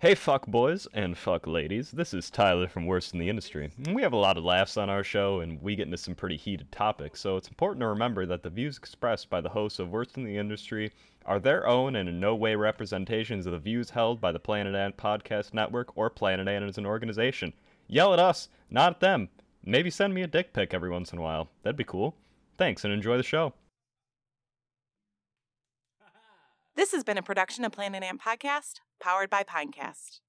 Hey, fuck boys and fuck ladies. This is Tyler from Worst in the Industry. We have a lot of laughs on our show, and we get into some pretty heated topics, so it's important to remember that the views expressed by the hosts of Worst in the Industry are their own and in no way representations of the views held by the Planet Ant Podcast Network or Planet Ant as an organization. Yell at us, not at them. Maybe send me a dick pic every once in a while. That'd be cool. Thanks, and enjoy the show. This has been a production of Planet Ant Podcast, powered by Pinecast.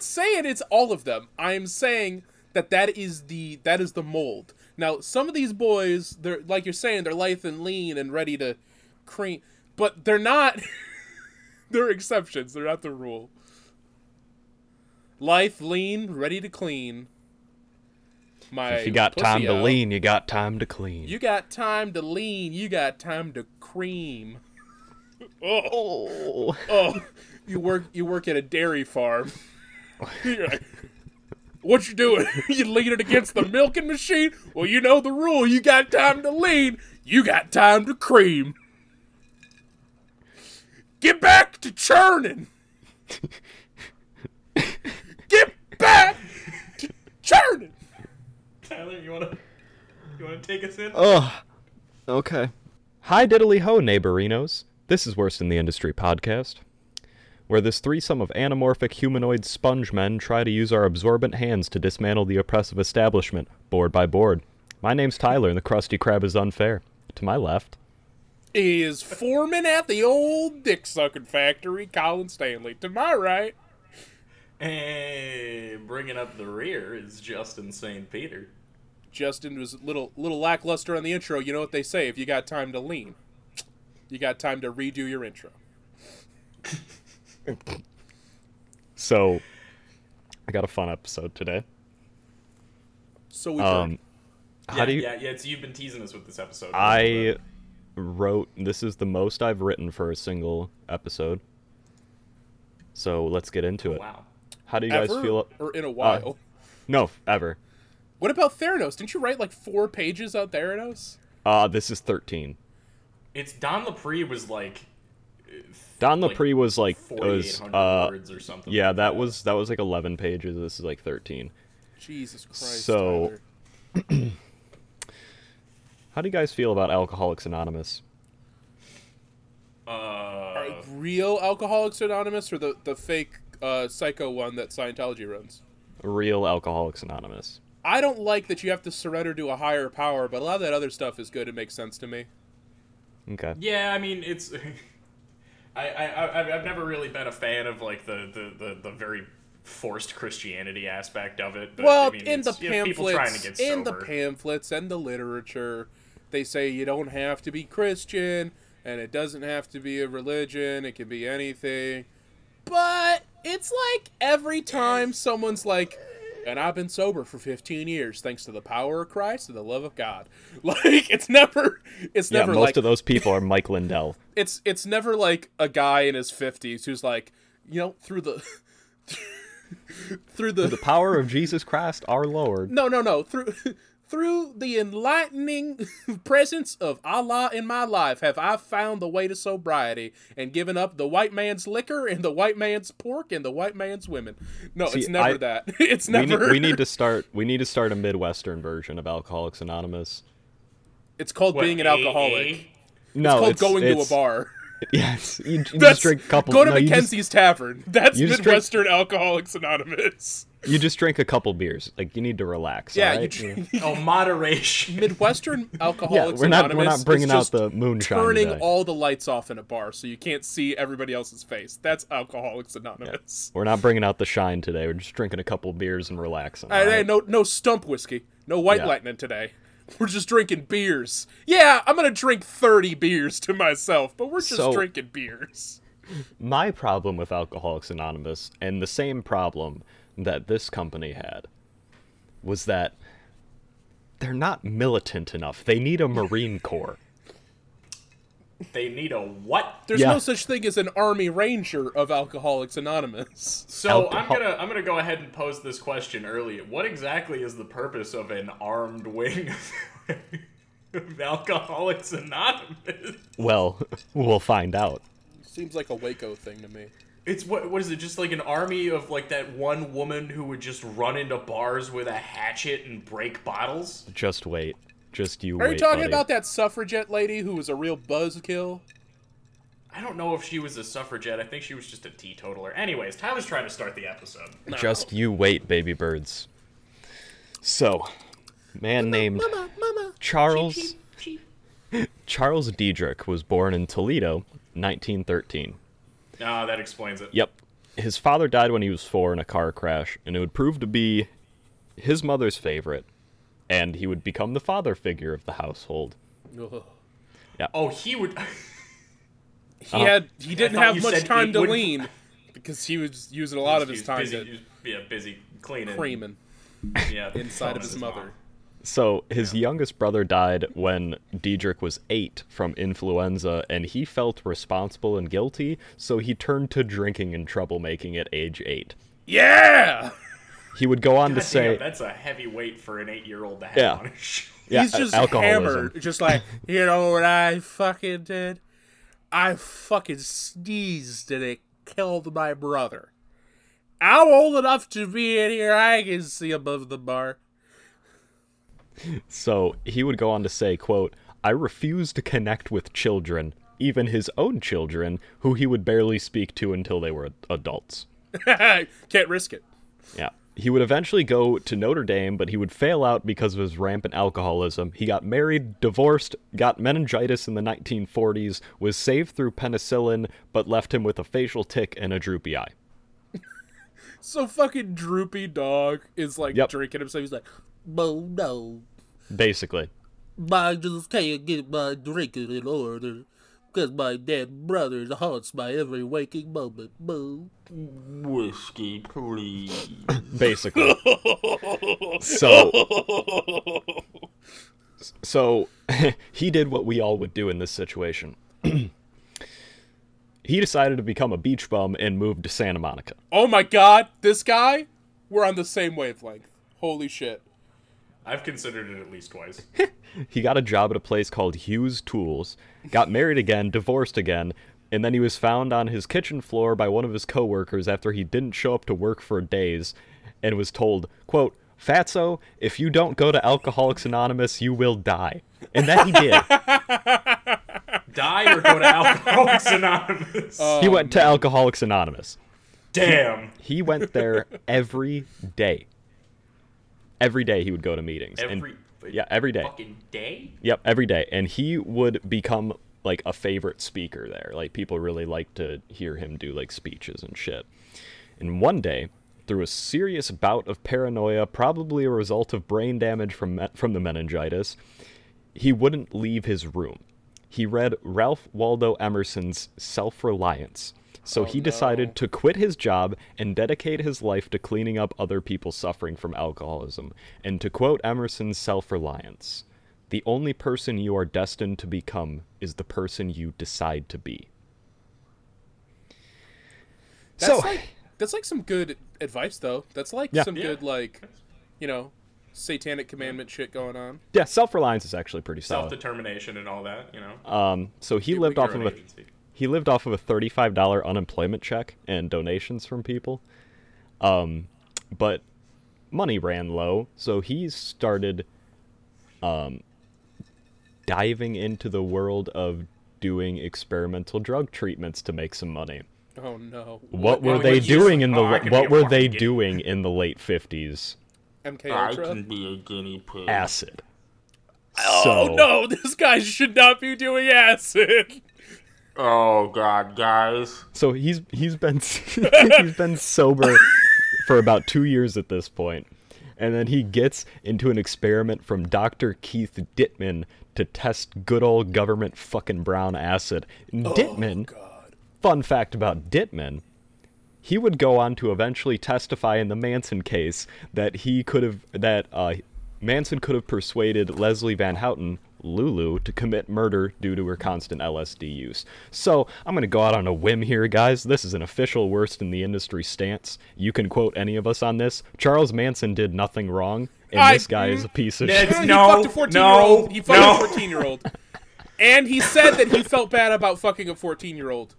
Not saying it's all of them. I'm saying that that is the that is the mold. Now, some of these boys, they're like you're saying, they're lithe and lean and ready to cream, but they're not. they're exceptions. They're not the rule. Lithe, lean, ready to clean. My If you got time pussy to out. lean, you got time to clean. You got time to lean. You got time to cream. oh, oh. oh, you work you work at a dairy farm. You're like, what you doing? you leaning against the milking machine? Well, you know the rule. You got time to lean. You got time to cream. Get back to churning. Get back to churning. Tyler, you wanna you wanna take us in? Ugh. Okay. Hi, diddly ho, neighborinos. This is Worst in the Industry podcast, where this threesome of anamorphic humanoid sponge men try to use our absorbent hands to dismantle the oppressive establishment, board by board. My name's Tyler, and the Krusty Krab is unfair. To my left. Is foreman at the old dick sucking factory, Colin Stanley. To my right. And bringing up the rear is Justin St. Peter. Justin was a little little lackluster on the intro. You know what they say: if you got time to lean, you got time to redo your intro. So, I got a fun episode today. So we Um, how yeah, do you? yeah, yeah. It's you've been teasing us with this episode. I wrote. This is the most I've written for a single episode. So let's get into it. wow. How do you guys feel? or in a while. No, ever. what about Theranos? Didn't you write like four pages on Theranos? Uh, this is 13. It's Don Lapre was like Don like Lapre was like was uh words or something. yeah like that was that was like 11 pages. This is like 13. Jesus Christ! So- How do you guys feel about Alcoholics Anonymous? Uh, Are real Alcoholics Anonymous or the the fake uh, psycho one that Scientology runs? Real Alcoholics Anonymous. I don't like that you have to surrender to a higher power, but a lot of that other stuff is good. It makes sense to me. Okay. yeah, I mean it's. I, I I I've never really been a fan of like the the the, the very forced Christianity aspect of it. But, well, I mean, in the it's, you know, people trying to pamphlets, get in the pamphlets and the literature, they say you don't have to be Christian, and it doesn't have to be a religion. It can be anything. But it's like every time someone's like, "And I've been sober for 15 years, thanks to the power of Christ and the love of God." Like it's never, it's Yeah, never most like of those people are Mike Lindell. it's it's never like a guy in his 50s who's like, you know, through the. through the The power of Jesus Christ, our Lord. no, no, no. Through through the enlightening presence of Allah in my life have I found the way to sobriety and given up the white man's liquor and the white man's pork and the white man's women. No, See, it's never I- that. It's We never need, we need to start. We need to start a Midwestern version of Alcoholics Anonymous. It's called What, being an AA? alcoholic. It's No, called going it's- to a bar. yes, you, you just drink a couple. go to no, you just- Mackenzie's Tavern. That's you just drink- Midwestern Alcoholics Anonymous. You just drink a couple beers. Like you need to relax. Yeah, alright? you drink Oh, moderation. Midwestern Yeah, Alcoholics we're not we're not bringing out the moonshine turning today. all the lights off in a bar so you can't see everybody else's face. That's Alcoholics Anonymous. We're not bringing out the shine today. We're just drinking a couple beers and relaxing. Hey, hey, alright? no, no stump whiskey, no white Yeah. lightning today. We're just drinking beers. Yeah, I'm gonna drink 30 beers to myself, but we're just So- drinking beers. My problem with Alcoholics Anonymous, and the same problem that this company had, was that they're not militant enough. They need a Marine Corps. They need a what? There's Yeah. no such thing as an Army Ranger of Alcoholics Anonymous. So I'm gonna I'm gonna go ahead and pose this question early. What exactly is the purpose of an armed wing of Alcoholics Anonymous? Well, we'll find out. Seems like a Waco thing to me. It's what what is it? Just like an army of like that one woman who would just run into bars with a hatchet and break bottles. Just wait. Just you Are wait. you talking buddy. about that suffragette lady who was a real buzzkill? I don't know if she was a suffragette. I think she was just a teetotaler. Anyways, Tyler's trying to start the episode. Just you wait, baby birds. So, man named Charles Charles Diedrich was born in Toledo, 1913. Ah, that explains it. Yep. His father died when he was four in a car crash, and it would prove to be his mother's favorite, and he would become the father figure of the household. Ugh. Oh, he would. He had he didn't have much time to would- lean because he was using a lot of his time busy, to he was, yeah, busy cleaning. creaming Yeah, inside of phoning his mom. mother. So his youngest brother died when Diedrich was eight from influenza, and he felt responsible and guilty, so he turned to drinking and troublemaking at age eight. Yeah, He would go on to God say, damn, that's a heavy weight for an eight-year-old to have Yeah. on his shoulder. yeah, he's just alcoholism. hammered, just like you know what I fucking did. I fucking sneezed and it killed my brother. I'm old enough to be in here. I can see above the bar. So he would go on to say, quote, I refuse to connect with children, even his own children, who he would barely speak to until they were adults. Can't risk it. Yeah. He would eventually go to Notre Dame, but he would fail out because of his rampant alcoholism. He got married, divorced, got meningitis in the 1940s, was saved through penicillin, but left him with a facial tic and a droopy eye. So fucking droopy dog is like Yep. drinking himself. He's like, "Bo no, Basically. I just can't get my drinking in order because my dead brother haunts my every waking moment." Boo. Whiskey, please. Basically. so. So he did what we all would do in this situation. he decided to become a beach bum and moved to Santa Monica. Oh my god, this guy, we're on the same wavelength. Holy shit. I've considered it at least twice. He got a job at a place called Hughes Tools, got married again, divorced again, and then he was found on his kitchen floor by one of his coworkers after he didn't show up to work for days and was told, quote, Fatso, if you don't go to Alcoholics Anonymous, you will die. And that he did. Die or go to Alcoholics Anonymous. Oh, he went to Alcoholics Anonymous. Damn. He went there every day. Every day he would go to meetings. and- yeah, every day. fucking day. Yep, every day. And he would become like a favorite speaker there. Like people really liked to hear him do like speeches and shit. And one day, through a serious bout of paranoia, probably a result of brain damage from me- from the meningitis, he wouldn't leave his room. He read Ralph Waldo Emerson's Self-Reliance. So he decided to quit his job and dedicate his life to cleaning up other people suffering from alcoholism. And to quote Emerson's Self-Reliance, the only person you are destined to become is the person you decide to be. That's so, like that's like some good advice though. That's like Yeah. some Yeah. good like, you know, satanic commandment shit going on. yeah, self-reliance is actually pretty solid. Self-determination and all that, you know. Um, so he lived off of own a agency. He lived off of a thirty-five dollar unemployment check and donations from people. Um, but money ran low, so he started um, diving into the world of doing experimental drug treatments to make some money. Oh no. What were what they doing in the oh, I la- could be what were they guinea doing in the late 50s? MK I can be a guinea pig. Acid. Oh So- no, this guy should not be doing acid. Oh god, guys. So he's he's been he's been sober for about two years at this point, and then he gets into an experiment from Dr. Keith Ditman to test good old government fucking brown acid. And Ditman, fun fact about Ditman, he would go on to eventually testify in the Manson case that he could have that uh, Manson could have persuaded Leslie Van Houten, Lulu, to commit murder due to her constant LSD use. So I'm gonna go out on a whim here, guys. This is an official worst in the industry stance. You can quote any of us on this. Charles Manson did nothing wrong, and I- this guy is a piece of Ned- shit. he No, fucked a 14 year no, old. He fucked no. a 14 year old. And he said that he felt bad about fucking a 14 year old.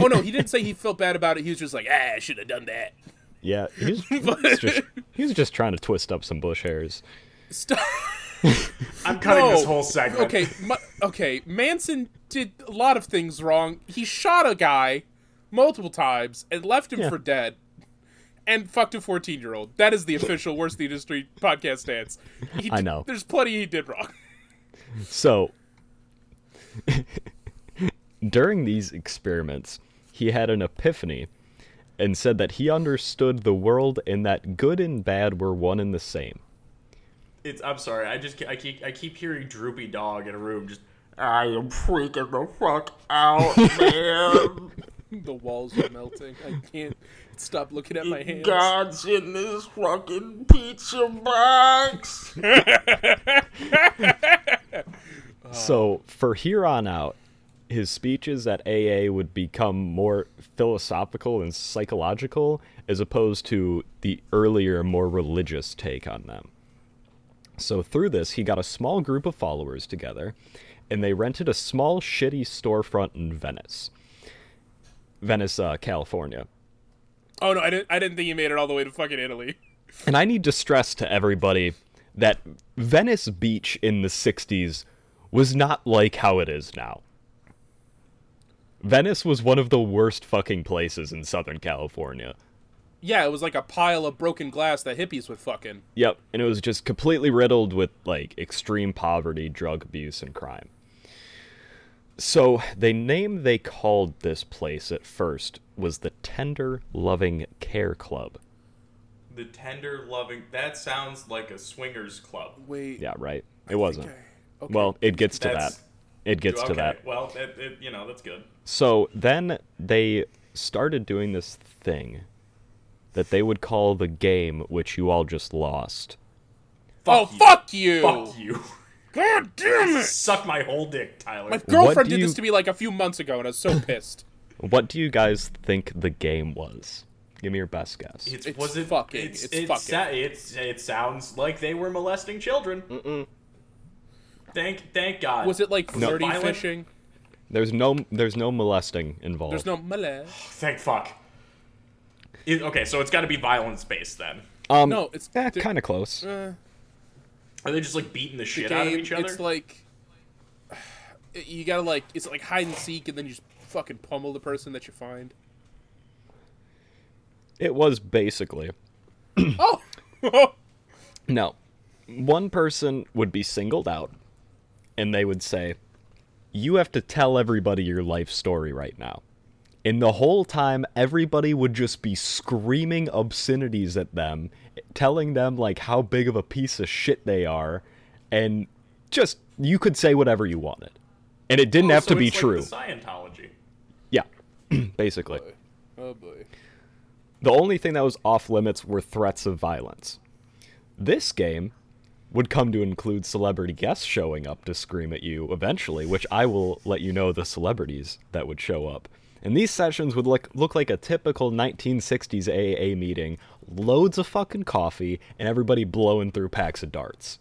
Oh no, he didn't say he felt bad about it. He was just like, ah, I should have done that. Yeah, he's, he's just he's just trying to twist up some bush hairs. Stop. I'm cutting No. this whole segment. Okay, Ma- okay. Manson did a lot of things wrong. He shot a guy multiple times and left him Yeah. for dead, and fucked a fourteen-year-old. That is the official worst the industry podcast stance. He I d- know. There's plenty he did wrong. So, during these experiments, he had an epiphany and said that he understood the world and that good and bad were one and the same. It's, I'm sorry. I just I keep I keep hearing droopy dog in a room. Just I am freaking the fuck out, man. the walls are melting. I can't stop looking at my hands. God's in this fucking pizza box. So, for here on out, his speeches at AA would become more philosophical and psychological as opposed to the earlier, more religious take on them. So, through this, he got a small group of followers together and they rented a small, shitty storefront in Venice. Venice, uh, California. Oh no, I didn't. I didn't think he made it all the way to fucking Italy. And I need to stress to everybody that Venice Beach in the 60s was not like how it is now. Venice was one of the worst fucking places in Southern California. Yeah, it was like a pile of broken glass that hippies would fucking. Yep, and it was just completely riddled with like extreme poverty, drug abuse, and crime. So the name they called this place at first was the Tender Loving Care Club. the tender loving. That sounds like a swingers club. Wait. Yeah, right. It wasn't. Okay. okay. Well, it gets to That's- that. It gets okay. to that. Well, it, it, you know that's good. So then they started doing this thing that they would call the game, which you all just lost. oh you. fuck you! Fuck you. God damn it! Suck my whole dick, Tyler. My girlfriend did you- this to me like a few months ago, and I was so pissed. What do you guys think the game was? Give me your best guess. It's, It's was it fucking- It's, it's it's, fucking. sa- it's it sounds like they were molesting children. Mm-mm. Thank thank God. Was it like No. flirty Violent? fishing? There's no there's no molesting involved. There's no molest. Thank fuck. It- okay, so it's got to be violence based then. um No, it's eh, kind of close. Uh, Are they just like beating the the shit out of each other? It's like you gotta like it's like hide and seek, and then you just fucking pummel the person that you find. It was basically Oh, no. One person would be singled out, and they would say, "You have to tell everybody your life story right now." And the whole time, everybody would just be screaming obscenities at them, telling them like how big of a piece of shit they are, and just you could say whatever you wanted, and it didn't Oh, have so to be it's like true. the Scientology. Yeah, basically. Oh, oh boy. The only thing that was off limits were threats of violence. This game would come to include celebrity guests showing up to scream at you eventually, which I will let you know the celebrities that would show up. And these sessions would look look like a typical 1960s AA meeting, loads of fucking coffee and everybody blowing through packs of darts.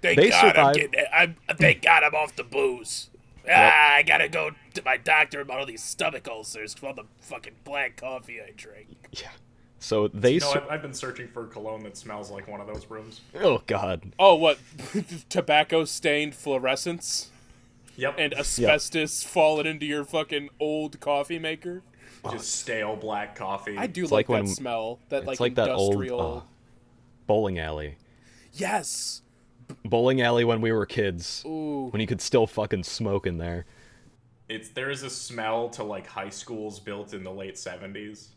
Thank They God I'm survived- getting. I'm, thank God I'm off the booze. Ah, I gotta go to my doctor about all these stomach ulcers from all the fucking black coffee I drink. Yeah. So they. You know, ser- I've, I've been searching for cologne that smells like one of those rooms. oh God. Oh, what? Tobacco stained fluorescence Yep. and asbestos falling into your fucking old coffee maker. just stale black coffee. I do like, like that when- smell. That It's like, like, that old industrial. uh, bowling alley. Yes. Bowling alley when we were kids. Ooh. When you could still fucking smoke in there. It's there is a smell to like high schools built in the late seventies.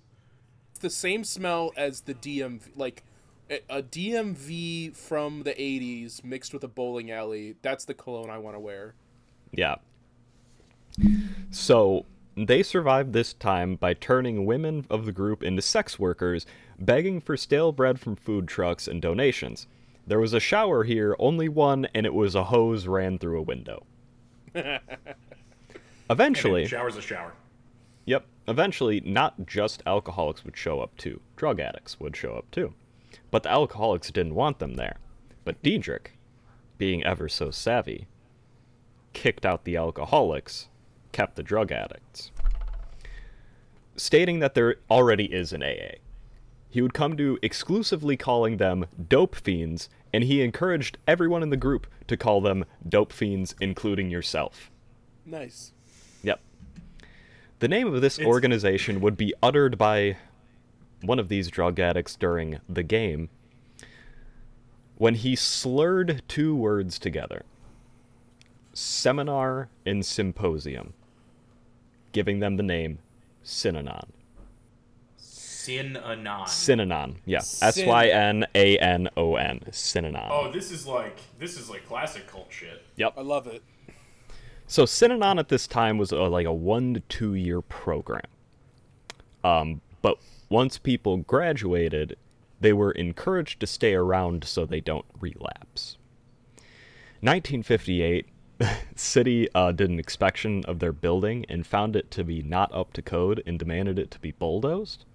It's the same smell as the DMV. Like a, a DMV from the '80s mixed with a bowling alley. That's the cologne I want to wear. Yeah. So they survived this time by turning women of the group into sex workers, begging for stale bread from food trucks and donations. There was a shower here, only one, and it was a hose ran through a window. Eventually, Shower's a shower. Yep. Eventually, not just alcoholics would show up too. Drug addicts would show up too. But the alcoholics didn't want them there. But Diedrich, being ever so savvy, kicked out the alcoholics, kept the drug addicts. Stating that there already is an AA. He would come to exclusively calling them dope fiends, and he encouraged everyone in the group to call them dope fiends, including yourself. Nice. Yep. The name of this It's- organization would be uttered by one of these drug addicts during the game when he slurred two words together seminar and symposium, giving them the name Synanon. Synanon. Synanon, yeah. S Y N A N O N. Synanon. Oh, this is like this is like classic cult shit. Yep. I love it. So Synanon at this time was a, like a one to two year program. Um, but once people graduated, they were encouraged to stay around so they don't relapse. 1958, city uh, did an inspection of their building and found it to be not up to code and demanded it to be bulldozed.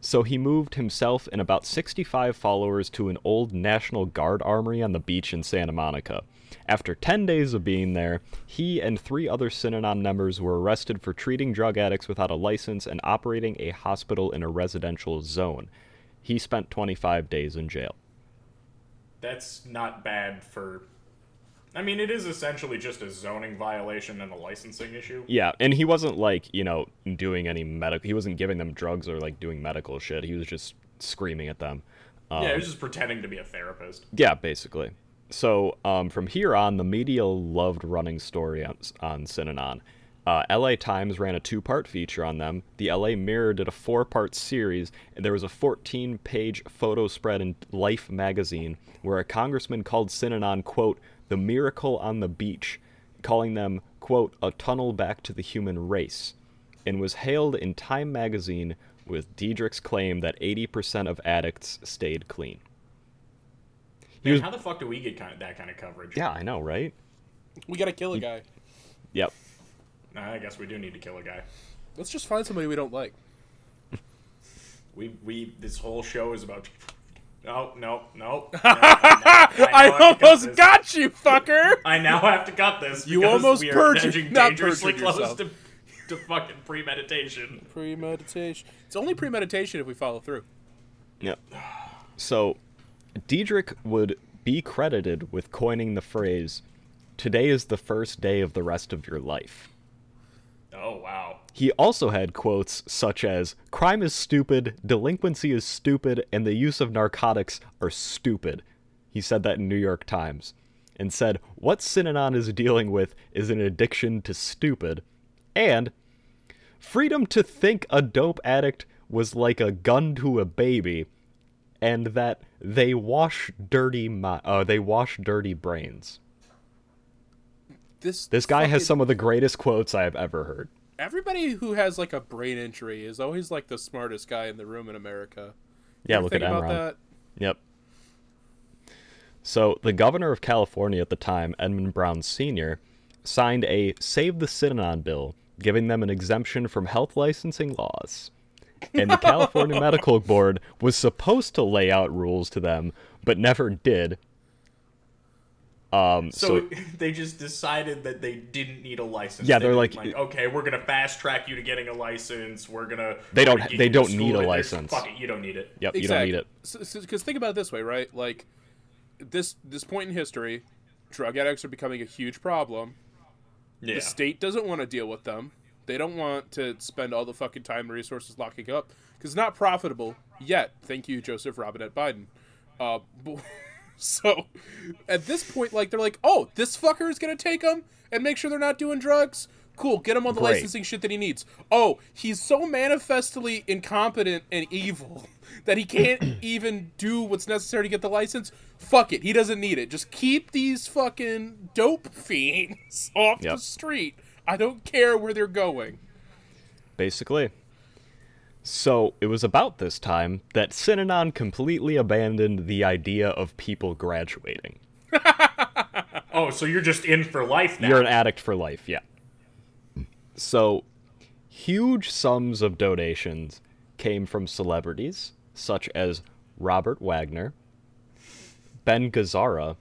So he moved himself and about 65 followers to an old National Guard armory on the beach in Santa Monica. After 10 days of being there, he and three other Synanon members were arrested for treating drug addicts without a license and operating a hospital in a residential zone. He spent 25 days in jail. That's not bad for. I mean, it is essentially just a zoning violation and a licensing issue. Yeah, and he wasn't like, you know, doing any medical. He wasn't giving them drugs or like doing medical shit. He was just screaming at them. Um, yeah, he was just pretending to be a therapist. Yeah, basically. So um, from here on, the media loved running story on, on Synanon. Uh, LA Times ran a two part feature on them. The LA Mirror did a four part series, and there was a 14 page photo spread in Life magazine where a congressman called Synanon, quote, the miracle on the beach, calling them, quote, a tunnel back to the human race, and was hailed in Time magazine with Diedrich's claim that 80% of addicts stayed clean. Man, was- how the fuck do we get kind of that kind of coverage? Yeah, I know, right? We gotta kill a guy. Yep. Nah, I guess we do need to kill a guy. Let's just find somebody we don't like. We we this whole show is about. No, no, no. no, I, I now have to cut almost got you, fucker. I now have to cut this. You almost we are perjured- edging not dangerously perjured close yourself. to, to fucking premeditation. Premeditation. It's only premeditation if we follow through. Yep. So, Diedrich would be credited with coining the phrase, Today is the first day of the rest of your life. Oh wow. He also had quotes such as, Crime is stupid, delinquency is stupid, and the use of narcotics are stupid. He said that in New York Times. And said, What Synanon is dealing with is an addiction to stupid. And, freedom to think a dope addict was like a gun to a baby, and that they wash dirty mi- uh, they wash dirty brains. This This guy has some of the greatest quotes I have ever heard. Everybody who has like a brain injury is always like the smartest guy in the room in America. Yeah, look at Enron. that. Yep. So the governor of California at the time, Edmund Brown Sr., signed a Save the Synanon bill, giving them an exemption from health licensing laws. And the California Medical Board was supposed to lay out rules to them, but never did. Um, So, so, they just decided that they didn't need a license. Yeah, They they're didn't, like- okay, we're gonna fast track you to getting a license. We're gonna. They don't- gonna they don't need a license. Fuck it, you don't need it. yep, you don't need it. Because think about it this way, right? Like this this point in history, drug addicts are becoming a huge problem. Yeah. The state doesn't want to deal with them. They don't want to spend all the fucking time and resources locking up because it's not profitable yet. Thank you, Joseph Robinette Biden. Uh, but- so at this point, like they're like, oh, this fucker is gonna take them and make sure they're not doing drugs. Cool, get him on the Great. licensing shit that he needs. Oh, he's so manifestly incompetent and evil that he can't even do what's necessary to get the license. Fuck it, he doesn't need it. Just keep these fucking dope fiends off Yep. the street. I don't care where they're going. basically. So it was about this time that Synanon completely abandoned the idea of people graduating. Oh, so you're just in for life now. You're an addict for life, yeah. So, huge sums of donations came from celebrities such as Robert Wagner, Ben Gazzara,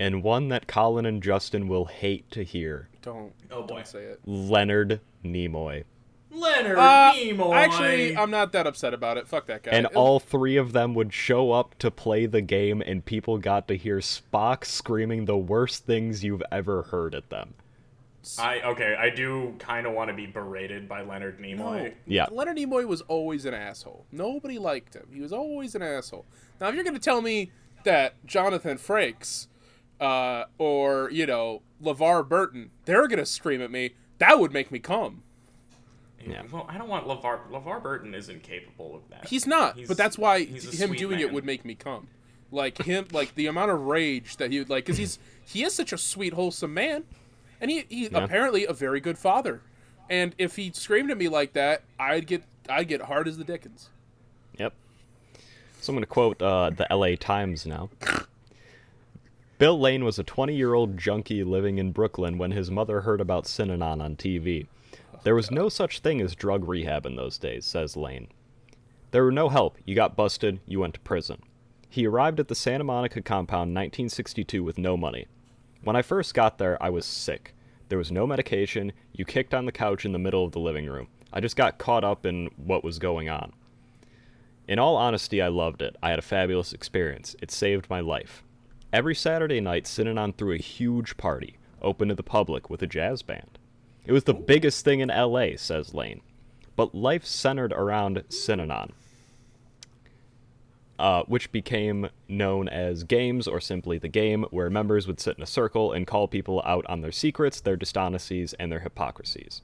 and one that Colin and Justin will hate to hear Don't. Oh, boy. Don't say it. Leonard Nimoy. Leonard Uh, Nimoy. Actually, I'm not that upset about it. Fuck that guy. And It- all three of them would show up to play the game, and people got to hear Spock screaming the worst things you've ever heard at them. I okay. I do kind of want to be berated by Leonard No. Nimoy. Yeah. Leonard Nimoy was always an asshole. Nobody liked him. He was always an asshole. Now, if you're going to tell me that Jonathan Frakes uh, or, you know, LeVar Burton, they're going to scream at me, that would make me come. Yeah. Well, I don't want LeVar. LeVar Burton isn't capable of that. He's not, He's- but that's why him doing man. it would make me come. Like him, like the amount of rage that he would like, because he's he is such a sweet, wholesome man, and he he Yeah. apparently a very good father. And if he screamed at me like that, I'd get I'd get hard as the Dickens. Yep. So I'm going to quote uh, the LA Times now. Bill Lane was a 20 year old junkie living in Brooklyn when his mother heard about Synanon on TV. There was no such thing as drug rehab in those days, says Lane. There were no help. You got busted, you went to prison. He arrived at the Santa Monica compound in 1962 with no money. When I first got there, I was sick. There was no medication. You kicked on the couch in the middle of the living room. I just got caught up in what was going on. In all honesty, I loved it. I had a fabulous experience. It saved my life. Every Saturday night, Synanon threw a huge party, open to the public, with a jazz band. It was the biggest thing in LA, says Lane. But life centered around Synanon, uh, which became known as games or simply the game, where members would sit in a circle and call people out on their secrets, their dishonesties, and their hypocrisies.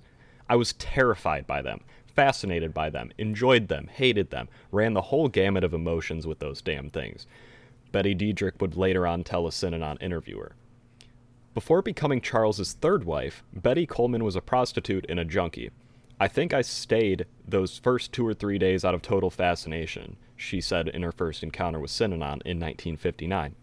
I was terrified by them, fascinated by them, enjoyed them, hated them, ran the whole gamut of emotions with those damn things. Betty Diedrich would later on tell a Synanon interviewer. Before becoming Charles's third wife, Betty Coleman was a prostitute and a junkie. I think I stayed those first two or three days out of total fascination, she said in her first encounter with Synanon in 1959.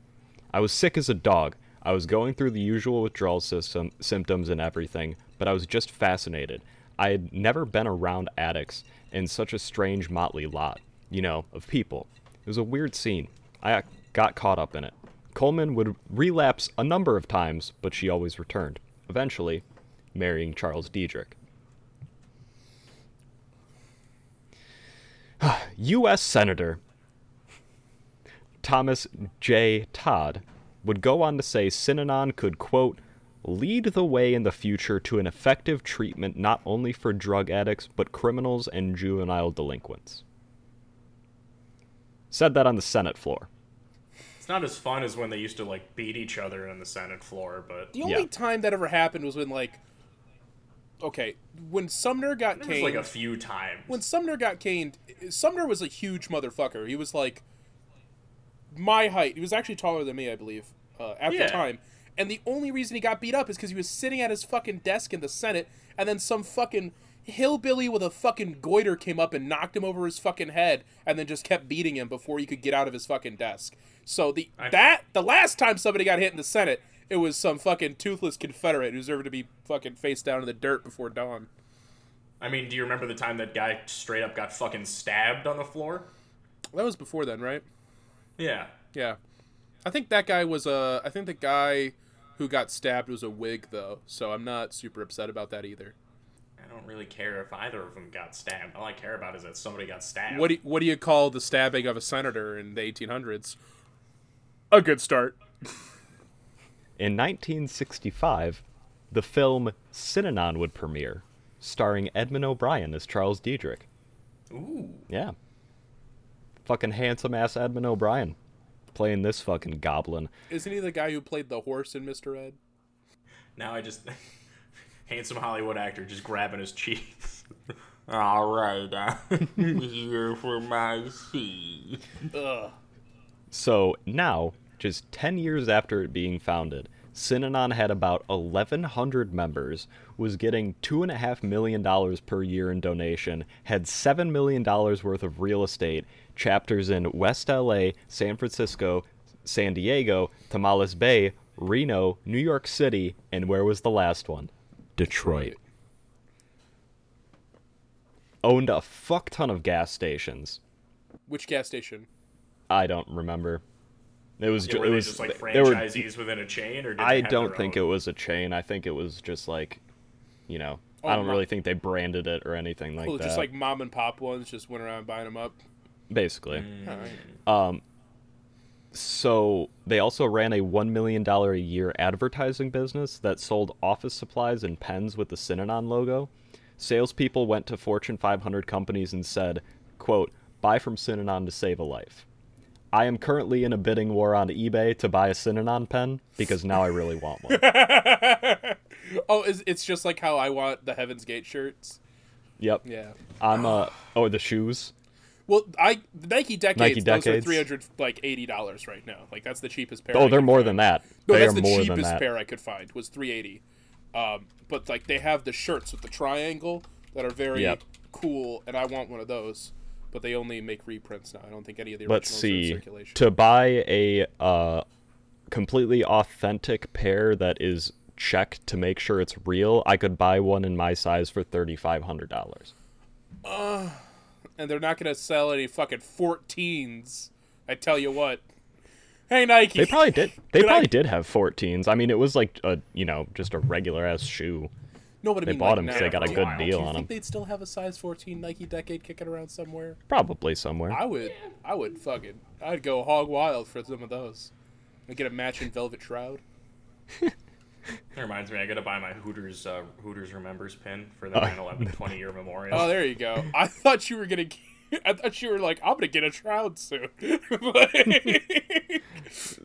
I was sick as a dog. I was going through the usual withdrawal system, symptoms and everything, but I was just fascinated. I had never been around addicts in such a strange motley lot, you know, of people. It was a weird scene. I got caught up in it. Coleman would relapse a number of times, but she always returned, eventually marrying Charles Diedrich. U.S. Senator Thomas J. Dodd would go on to say Synanon could, quote, lead the way in the future to an effective treatment not only for drug addicts, but criminals and juvenile delinquents. Said that on the Senate floor. It's not as fun as when they used to like beat each other on the Senate floor, but The only Yeah. time that ever happened was when like, okay, when Sumner got there caned. like a few times. when Sumner got caned, Sumner was a huge motherfucker. He was like my height. He was actually taller than me, I believe, uh, at Yeah. the time. And the only reason he got beat up is because he was sitting at his fucking desk in the Senate, and then some fucking hillbilly with a fucking goiter came up and knocked him over his fucking head, and then just kept beating him before he could get out of his fucking desk. So the I- that the last time somebody got hit in the Senate, it was some fucking toothless Confederate who deserved to be fucking face down in the dirt before dawn. I mean, do you remember the time that guy straight up got fucking stabbed on the floor? That was before then, right? Yeah. Yeah, I think that guy was a I think the guy who got stabbed was a Whig, though, so I'm not super upset about that either. I don't really care if either of them got stabbed. All I care about is that somebody got stabbed. What do, what do you call the stabbing of a senator in the 1800s? A good start. In 1965, the film Synanon would premiere, starring Edmund O'Brien as Charles Diedrich. Ooh. Yeah. Fucking handsome ass Edmund O'Brien playing this fucking goblin. Isn't he the guy who played the horse in Mr. Ed? Now I just handsome Hollywood actor just grabbing his cheeks. All right, I'm here for my seat. Ugh. So now, just 10 years after it being founded, Synanon had about 1,100 members, was getting $2.5 million per year in donation, had $7 million worth of real estate, chapters in West LA, San Francisco, San Diego, Tomales Bay, Reno, New York City, and where was the last one? Detroit. Owned a fuck ton of gas stations. Which gas station? I don't remember. It was, Yeah, ju- were it they was just like they were- franchisees within a chain, or did they I have don't their think own? it was a chain. I think it was just like, you know, Oh, I don't my- really think they branded it or anything like Well, that. just like mom and pop ones, just went around buying them up. basically. Mm. All right. So they also ran a one million dollar a year advertising business that sold office supplies and pens with the Synanon logo. Salespeople went to Fortune 500 companies and said, "quote Buy from Synanon to save a life." I am currently in a bidding war on eBay to buy a Synanon pen because now I really want one. Oh, it's, it's just like how I want the Heaven's Gate shirts. yep. Yeah. I'm uh oh the shoes. Well, I the Nike Decades, Nike those are Decades? three hundred like eighty dollars right now. Like that's the cheapest pair. Oh, I they're more find. than that. No, they that's are the more than cheapest pair I could find was three eighty. Um, but like they have the shirts with the triangle that are very Yep. cool, and I want one of those. But they only make reprints now. I don't think any of the Let's originals are in see. circulation. To buy a uh, completely authentic pair that is checked to make sure it's real, I could buy one in my size for thirty five hundred dollars. And they're not gonna sell any fucking 14s. I tell you what. Hey Nike. They probably did. They Could I- probably did have 14s. I mean, it was like a you know just a regular ass shoe. no, but I they mean, bought like, 'em 'cause now. they got a good you- deal Do you on think 'em. they'd still have a size 14 Nike Decade kicking around somewhere? Probably somewhere. I would. I would fucking. I'd go hog wild for some of those. I'd get a matching velvet shroud. That reminds me, I gotta buy my Hooters uh, Hooters Remembers pin for the 9/11 20 year memorial. Oh, there you go. I thought you were gonna. I thought you were like, I'm gonna get a shroud soon.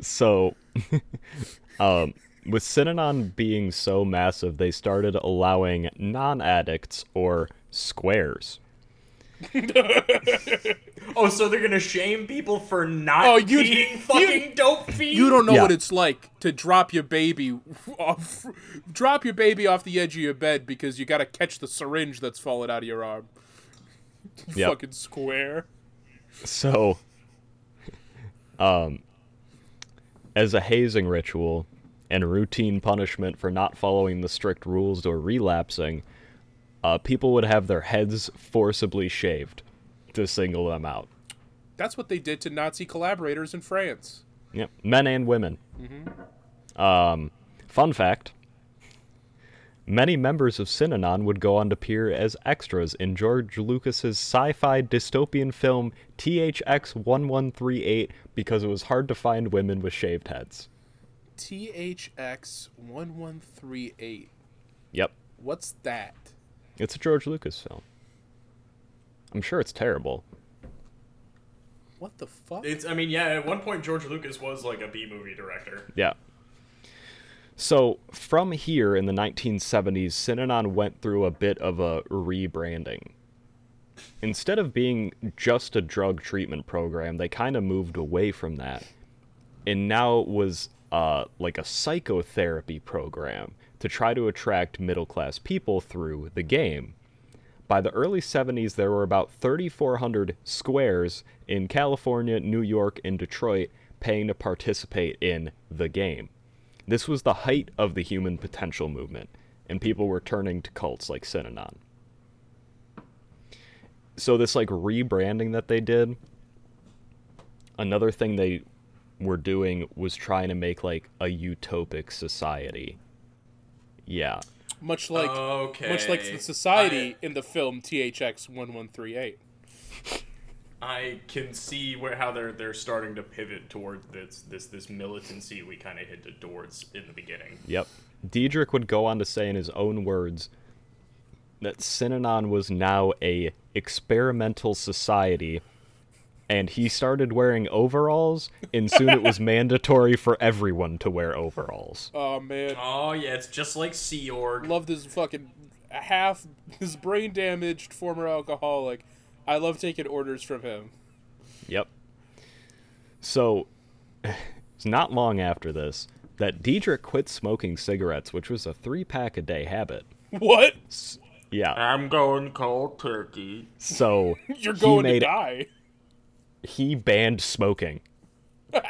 So, um, with Synanon being so massive, they started allowing non addicts or squares. Oh, so they're gonna shame people for not Oh, you- being you- fucking dope fiends? you don't know Yeah. what it's like to drop your baby off, drop your baby off the edge of your bed because you gotta catch the syringe that's fallen out of your arm. Yep. Fucking square. So, um, as a hazing ritual and routine punishment for not following the strict rules or relapsing, uh, people would have their heads forcibly shaved to single them out. That's what they did to Nazi collaborators in France. Yep, men and women. Um, fun fact: many members of Synanon would go on to appear as extras in George Lucas's sci-fi dystopian film THX 1138 because it was hard to find women with shaved heads. THX one one three eight. Yep, What's that? It's a George Lucas film. I'm sure it's terrible. What the fuck? It's. I mean, yeah. At one point, George Lucas was like a B movie director. Yeah. So from here in the 1970s, Synanon went through a bit of a rebranding. Instead of being just a drug treatment program, they kind of moved away from that, and now it was uh, like a psychotherapy program to try to attract middle class people through the game. By the early 70s, there were about 3,400 squares in California, New York, and Detroit paying to participate in the game. This was the height of the human potential movement, and people were turning to cults like Synanon. So, this like rebranding that they did, another thing they were doing was trying to make like a utopic society. Yeah. Much like Okay. much like the society in the film THX one one three eight. I can see where how they're they're starting to pivot toward this this this militancy we kind of hinted towards in the beginning. Yep. Diedrich would go on to say in his own words that Synanon was now a experimental society and he started wearing overalls and soon it was mandatory for everyone to wear overalls. Oh man, Oh yeah, it's just like Sea Org. love this fucking half this brain damaged former alcoholic. I love taking orders from him. Yep. So, it's not long after this that Diedrich quit smoking cigarettes, which was a three pack a day habit. What? Yeah. I'm going cold turkey. So, You're he going to die. He banned smoking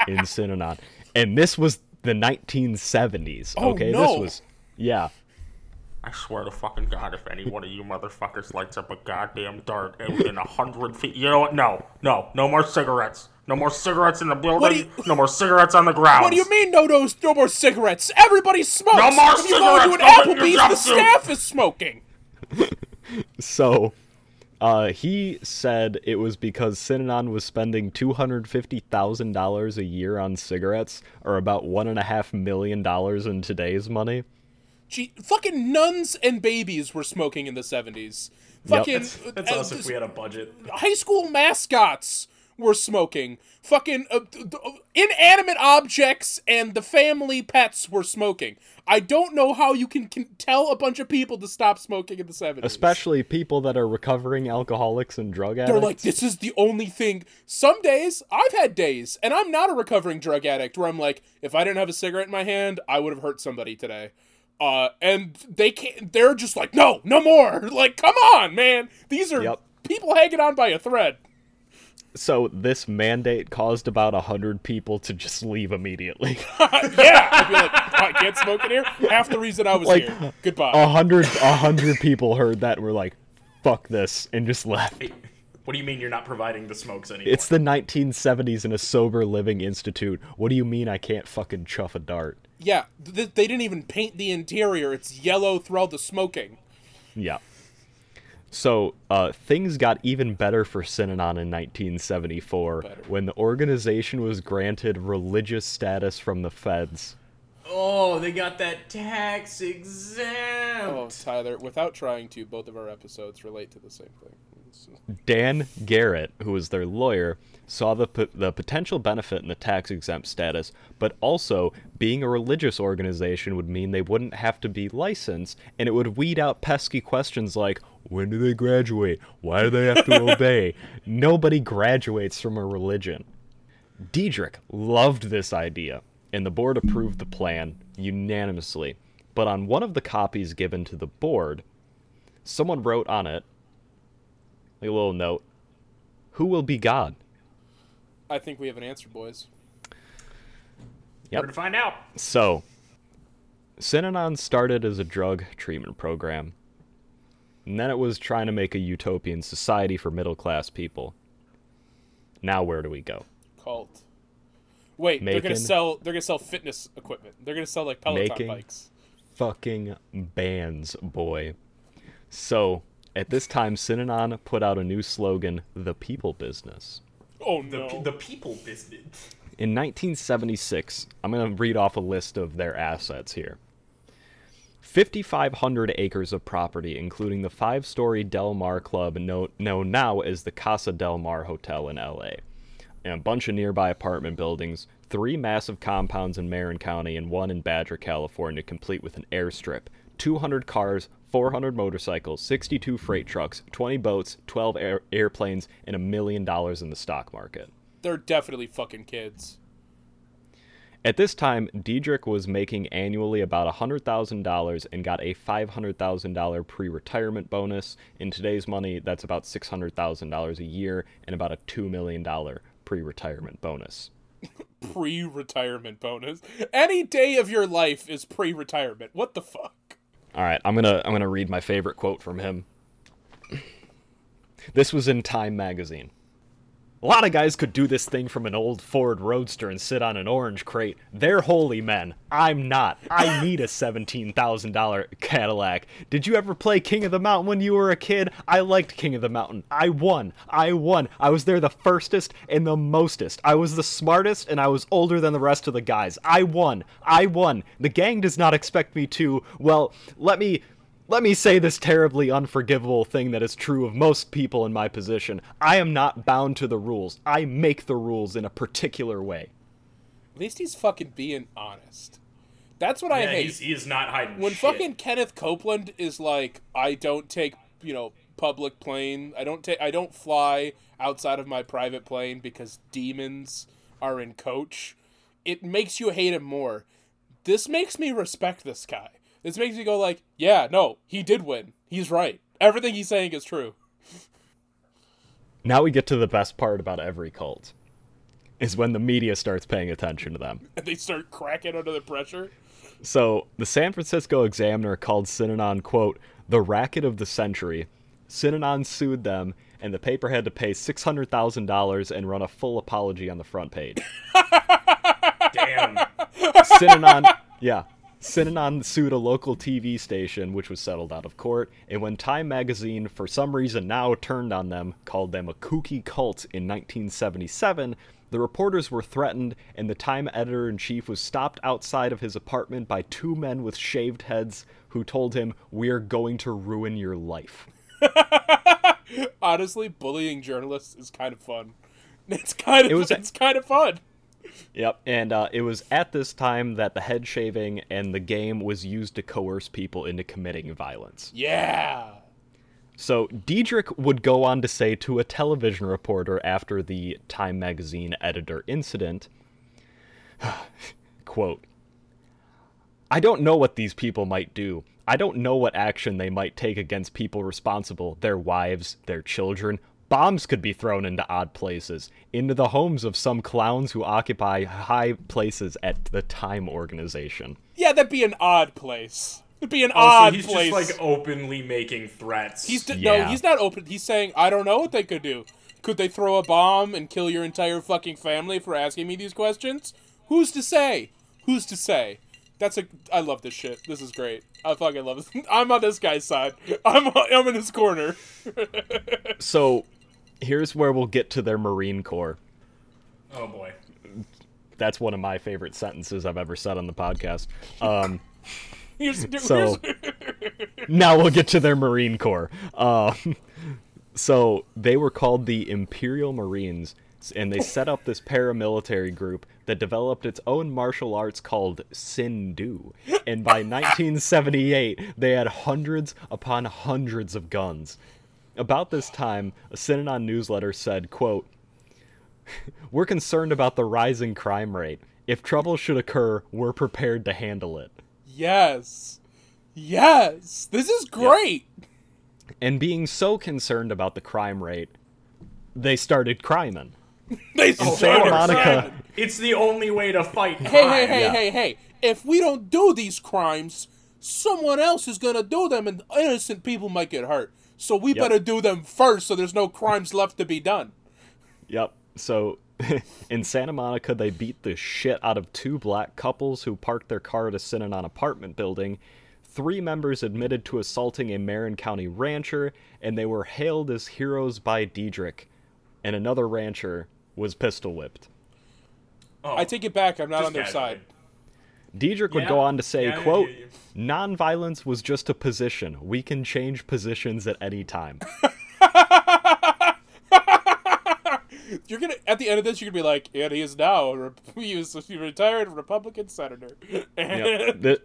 in Synanon. And this was the 1970s. Oh, okay, no. this was yeah. I swear to fucking God, if any one of you motherfuckers lights up a goddamn dart within a hundred feet, you know what? No, no, no more cigarettes. No more cigarettes in the building. you- no more cigarettes on the ground. What do you mean no no no more cigarettes? Everybody smokes. No more If you go into an cigarettes, go get your Applebee's, the staff is smoking. So, uh, he said it was because Synanon was spending two hundred fifty thousand dollars a year on cigarettes, or about one and a half million dollars in today's money. Gee, fucking nuns and babies were smoking in the 70s. Yep. Fucking That's, that's uh, us if we had a budget. high school mascots were smoking. Fucking uh, inanimate objects and the family pets were smoking. I don't know how you can, can tell a bunch of people to stop smoking in the 70s. Especially people that are recovering alcoholics and drug addicts. They're like, this is the only thing. Some days, I've had days, and I'm not a recovering drug addict, where I'm like, if I didn't have a cigarette in my hand, I would have hurt somebody today. Uh, and they can't, they're just like, no, no more. Like, come on, man. These are Yep. people hanging on by a thread. So this mandate caused about a hundred people to just leave immediately. yeah. I'd be like, I can't smoke in here. Half the reason I was Like, here. Goodbye. A hundred, a hundred people heard that and were like, "Fuck this," and just left. What do you mean you're not providing the smokes anymore? It's the 1970s in a sober living institute. What do you mean I can't fucking chuff a dart? yeah. Th- they didn't even paint the interior. It's yellow through all the smoking. Yeah. So uh, things got even better for Synanon in 1974 Better. when the organization was granted religious status from the feds. oh, they got that tax exempt. Oh, Tyler, without trying to, both of our episodes relate to the same thing. Dan Garrett, who was their lawyer, saw the p- the potential benefit in the tax exempt status, but also being a religious organization would mean they wouldn't have to be licensed, and it would weed out pesky questions like when do they graduate? Why do they have to obey? Nobody graduates from a religion. Dederich loved this idea, and the board approved the plan unanimously. But on one of the copies given to the board, someone wrote on it like a little note who will be god I think we have an answer, boys. Yep. We're gonna find out. so synanon started as a drug treatment program and then it was trying to make a utopian society for middle class people now where do we go Cult. Wait, they're gonna sell. They're gonna sell fitness equipment. They're gonna sell like Peloton Making- bikes. fucking bands boy so at this time synanon put out a new slogan the people business Oh no! pe- the people business. In 1976, I'm going to read off a list of their assets here 5,500 acres of property, including the five story Del Mar Club, known, known now as the Casa Del Mar Hotel in LA, and a bunch of nearby apartment buildings, three massive compounds in Marin County, and one in Badger, California, complete with an airstrip, 200 cars, 400 motorcycles, 62 freight trucks, 20 boats, 12 air- airplanes, and a million dollars in the stock market. they're definitely fucking kids. At this time, Dederich was making annually about $100,000 and got a $500,000 pre retirement bonus. In today's money, that's about $600,000 a year and about a $2 million pre retirement bonus. Pre-retirement bonus. Any day of your life is pre-retirement. What the fuck? All right, I'm going to I'm going to read my favorite quote from him. This was in Time magazine. A lot of guys could do this thing from an old Ford Roadster and sit on an orange crate. They're holy men. I'm not. I need a $17,000 Cadillac. Did you ever play King of the Mountain when you were a kid? I liked King of the Mountain. I won. I won. I was there the firstest and the mostest. I was the smartest and I was older than the rest of the guys. I won. I won. The gang does not expect me to, well, let me let me say this terribly unforgivable thing that is true of most people in my position. I am not bound to the rules. I make the rules in a particular way. At least he's fucking being honest. That's what I hate. he's, is not hiding when shit. fucking Kenneth Copeland is like, I don't take you know public plane. I don't take. I don't fly outside of my private plane because demons are in coach. It makes you hate him more. This makes me respect this guy. This makes me go like, yeah, no, he did win. He's right. Everything he's saying is true. Now we get to the best part about every cult. Is when the media starts paying attention to them. And they start cracking under the pressure. So, the San Francisco Examiner called Synanon, quote, the racket of the century. Synanon sued them, and the paper had to pay $600,000 and run a full apology on the front page. Damn. Synanon, yeah. Synanon sued a local TV station, which was settled out of court, and when Time magazine, for some reason now turned on them, called them a kooky cult in 1977, the reporters were threatened, and the Time editor in chief was stopped outside of his apartment by two men with shaved heads who told him, We're going to ruin your life. Honestly, bullying journalists is kind of fun. It's kind of It was- it's kind of fun. Yep, and uh, it was at this time that the head shaving and the game was used to coerce people into committing violence. Yeah. So Dederich would go on to say to a television reporter after the Time magazine editor incident, quote, I don't know what these people might do. I don't know what action they might take against people responsible, their wives, their children. Bombs could be thrown into odd places, into the homes of some clowns who occupy high places at the Time organization. Yeah, that'd be an odd place. It'd be an Oh, odd so he's place. just like openly making threats. he's d- Yeah. no, he's not open. He's saying, I don't know what they could do. Could they throw a bomb and kill your entire fucking family for asking me these questions? Who's to say? Who's to say? That's a. I love this shit. This is great. I fucking love this. I'm on this guy's side. I'm I'm in his corner. So here's where we'll get to their Marine Corps. oh boy. That's one of my favorite sentences I've ever said on the podcast. Um, So- now we'll get to their Marine Corps. Um, so they were called the Imperial Marines, and they set up this paramilitary group that developed its own martial arts called Sindu. And by 1978, they had hundreds upon hundreds of guns. About this time, a Synanon newsletter said, quote, We're concerned about the rising crime rate. If trouble should occur, we're prepared to handle it. yes, yes. This is great. And being so concerned about the crime rate, they started criming. They Santa Monica- It's the only way to fight crime. Hey, hey, hey, Yeah. hey, hey! If we don't do these crimes, someone else is gonna do them, and innocent people might get hurt. So we Yep. better do them first, so there's no crimes left to be done. Yep. So in Santa Monica, they beat the shit out of two black couples who parked their car at a Synanon apartment building. Three members admitted to assaulting a Marin County rancher, and they were hailed as heroes by Dederich. And another rancher was pistol whipped. Oh, I take it back. I'm not on their casually. side. Dederich would Yeah. go on to say, Yeah, quote. Nonviolence was just a position. We can change positions at any time. You're gonna at the end of this, you're gonna be like, and he is now he was a retired Republican senator. Yep. Th-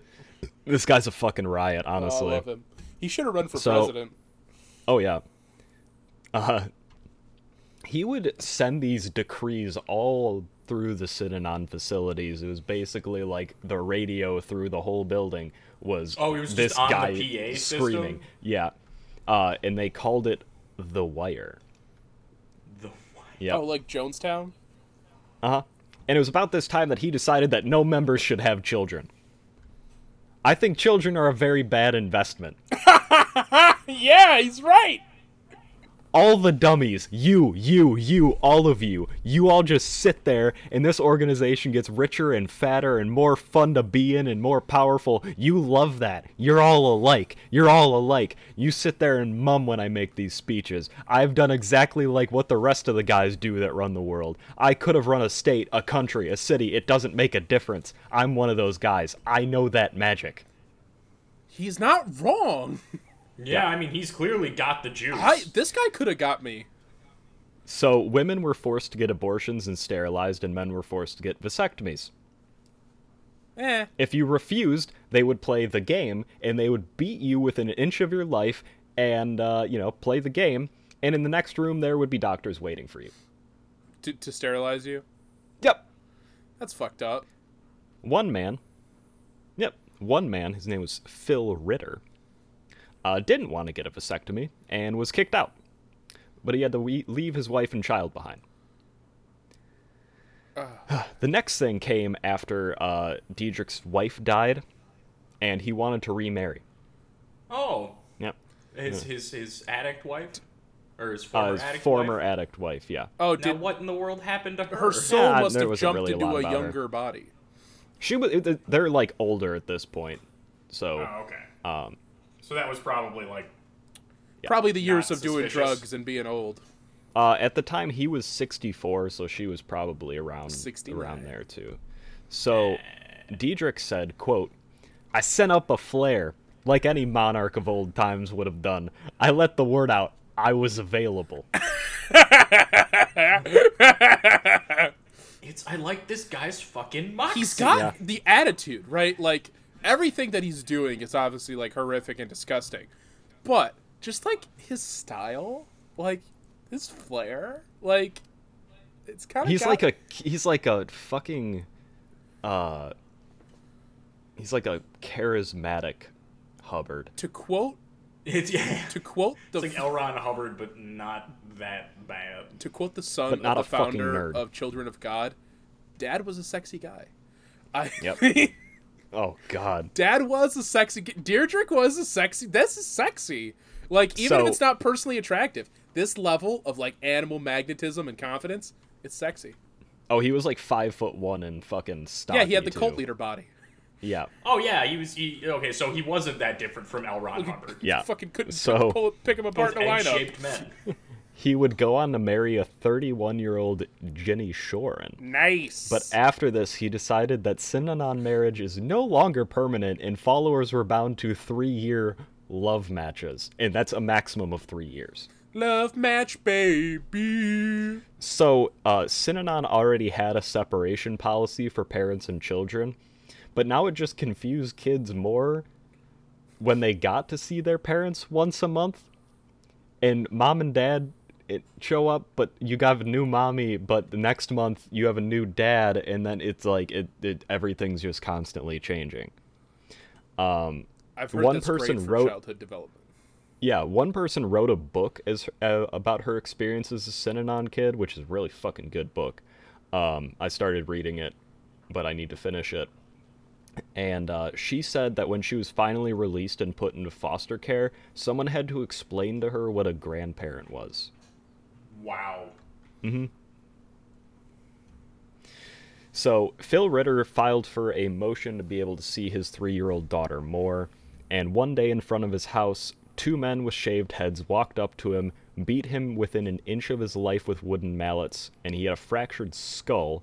this guy's a fucking riot, Oh, I honestly. love him. He should have run for So- president. Oh yeah. Uh he would send these decrees all through the Synanon facilities. It was basically like the radio through the whole building was Oh, he was just this on the guy PA system? screaming. Yeah. Uh and they called it the wire. The Yeah. Oh, like Jonestown. Uh-huh. And it was about this time that he decided that no members should have children. I think children are a very bad investment. Yeah, he's right. All the dummies, you, you, you, all of you, you all just sit there and this organization gets richer and fatter and more fun to be in and more powerful. You love that. You're all alike. You're all alike. You sit there and mum when I make these speeches. I've done exactly like what the rest of the guys do that run the world. I could have run a state, a country, a city. It doesn't make a difference. I'm one of those guys. I know that magic. He's not wrong. Yeah, I mean, he's clearly got the juice. I this guy could have got me. So women were forced to get abortions and sterilized, and men were forced to get vasectomies. Eh. If you refused, they would play the game, and they would beat you within an inch of your life, and uh, you know play the game. And in the next room, there would be doctors waiting for you. To, to sterilize you. Yep. That's fucked up. One man. Yep. One man. His name was Phil Ritter. Uh, didn't want to get a vasectomy and was kicked out, but he had to we- leave his wife and child behind. the next thing came after uh, Dederich's wife died, and he wanted to remarry. oh, Yep. his his his addict wife, or his Uh, former his addict former wife. addict wife, yeah. Oh, Now, what in the world happened to her? her soul Yeah, must have jumped really into lot a about her. younger body? She was. They're like older at this point, so Oh, okay. um, So that was probably like Probably the years Not of doing suspicious. drugs and being old. Uh, at the time, he was 64, so she was probably around 69. around there too. So, Dederich said, "quote I sent up a flare, like any monarch of old times would have done. I let the word out. I was available." it's. I like this guy's fucking moxie. He's got Yeah. the attitude, right? Like everything that he's doing is obviously like horrific and disgusting, but just like his style, like his flair, like it's kind of he's like a he's like a fucking uh he's like a charismatic Hubbard. to quote It's yeah. to quote the It's like L. Ron Hubbard, but not that bad. to quote the son But not of a the fucking founder nerd. of Children of God, Dad was a sexy guy. I Yep. Oh God. Dad was a sexy. g- Deirdrick was a sexy. This is sexy. Like even if it's not personally attractive, this level of like animal magnetism and confidence, it's sexy. Oh, he was like five foot one and fucking stocky. yeah, he had the cult leader body. Yeah. Oh yeah, he was. He, okay, so he wasn't that different from L. Ron Hubbard. Yeah. Fucking couldn't So- pull, pick him apart Both in a lineup. egg-shaped men. He would go on to marry a 31 year old Jenny Shorin. Nice. But after this, he decided that Synanon marriage is no longer permanent and followers were bound to three year love matches. And that's a maximum of three years. love match, baby. So, uh, Synanon already had a separation policy for parents and children, but now it just confused kids more when they got to see their parents once a month. And mom and dad it show up, but you got a new mommy, but the next month you have a new dad, and then it's like it, it everything's just constantly changing. Um, I've heard One person wrote- childhood development. yeah, one person wrote a book as uh, about her experience as a Synanon kid, which is a really fucking good book. Um, I started reading it, but I need to finish it. And uh, she said that when she was finally released and put into foster care, someone had to explain to her what a grandparent was. Wow. Mm-hmm. So Phil Ritter filed for a motion to be able to see his three-year-old daughter more, and one day in front of his house, two men with shaved heads walked up to him, beat him within an inch of his life with wooden mallets, and he had a fractured skull.